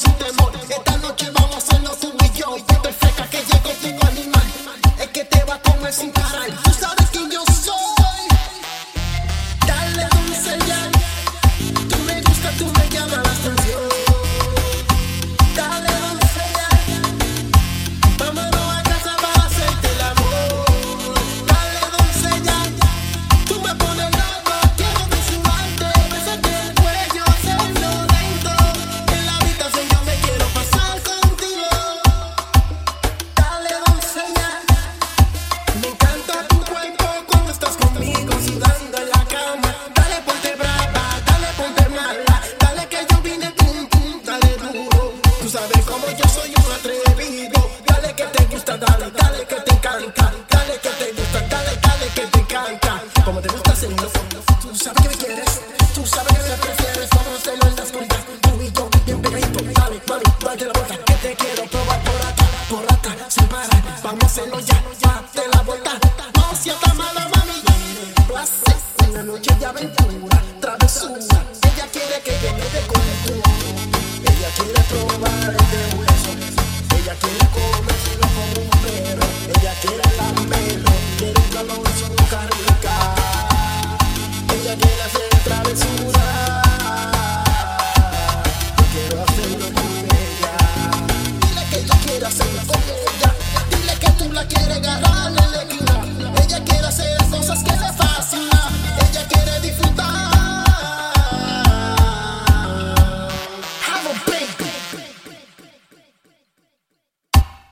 sin temor. Esta noche vamos a hacerlo un millón. Yo te feca que llego tu animal. Es que te va a comer sin parar. dale, dale que te encanta, dale que te gusta, dale, dale que te encanta. Como te gusta, señor, tú sabes que me quieres, tú sabes que me prefieres, vamos a en la oscuridad, tú y yo, bien pegadito, dale, mami, dale la vuelta, que te quiero probar por acá, por acá, sin parar, vamos a hacerlo ya, date la vuelta, no sientas mala, mami, placer, una noche de aventura, travesura, ella quiere que yo me dé con el Ella quiere probar que yo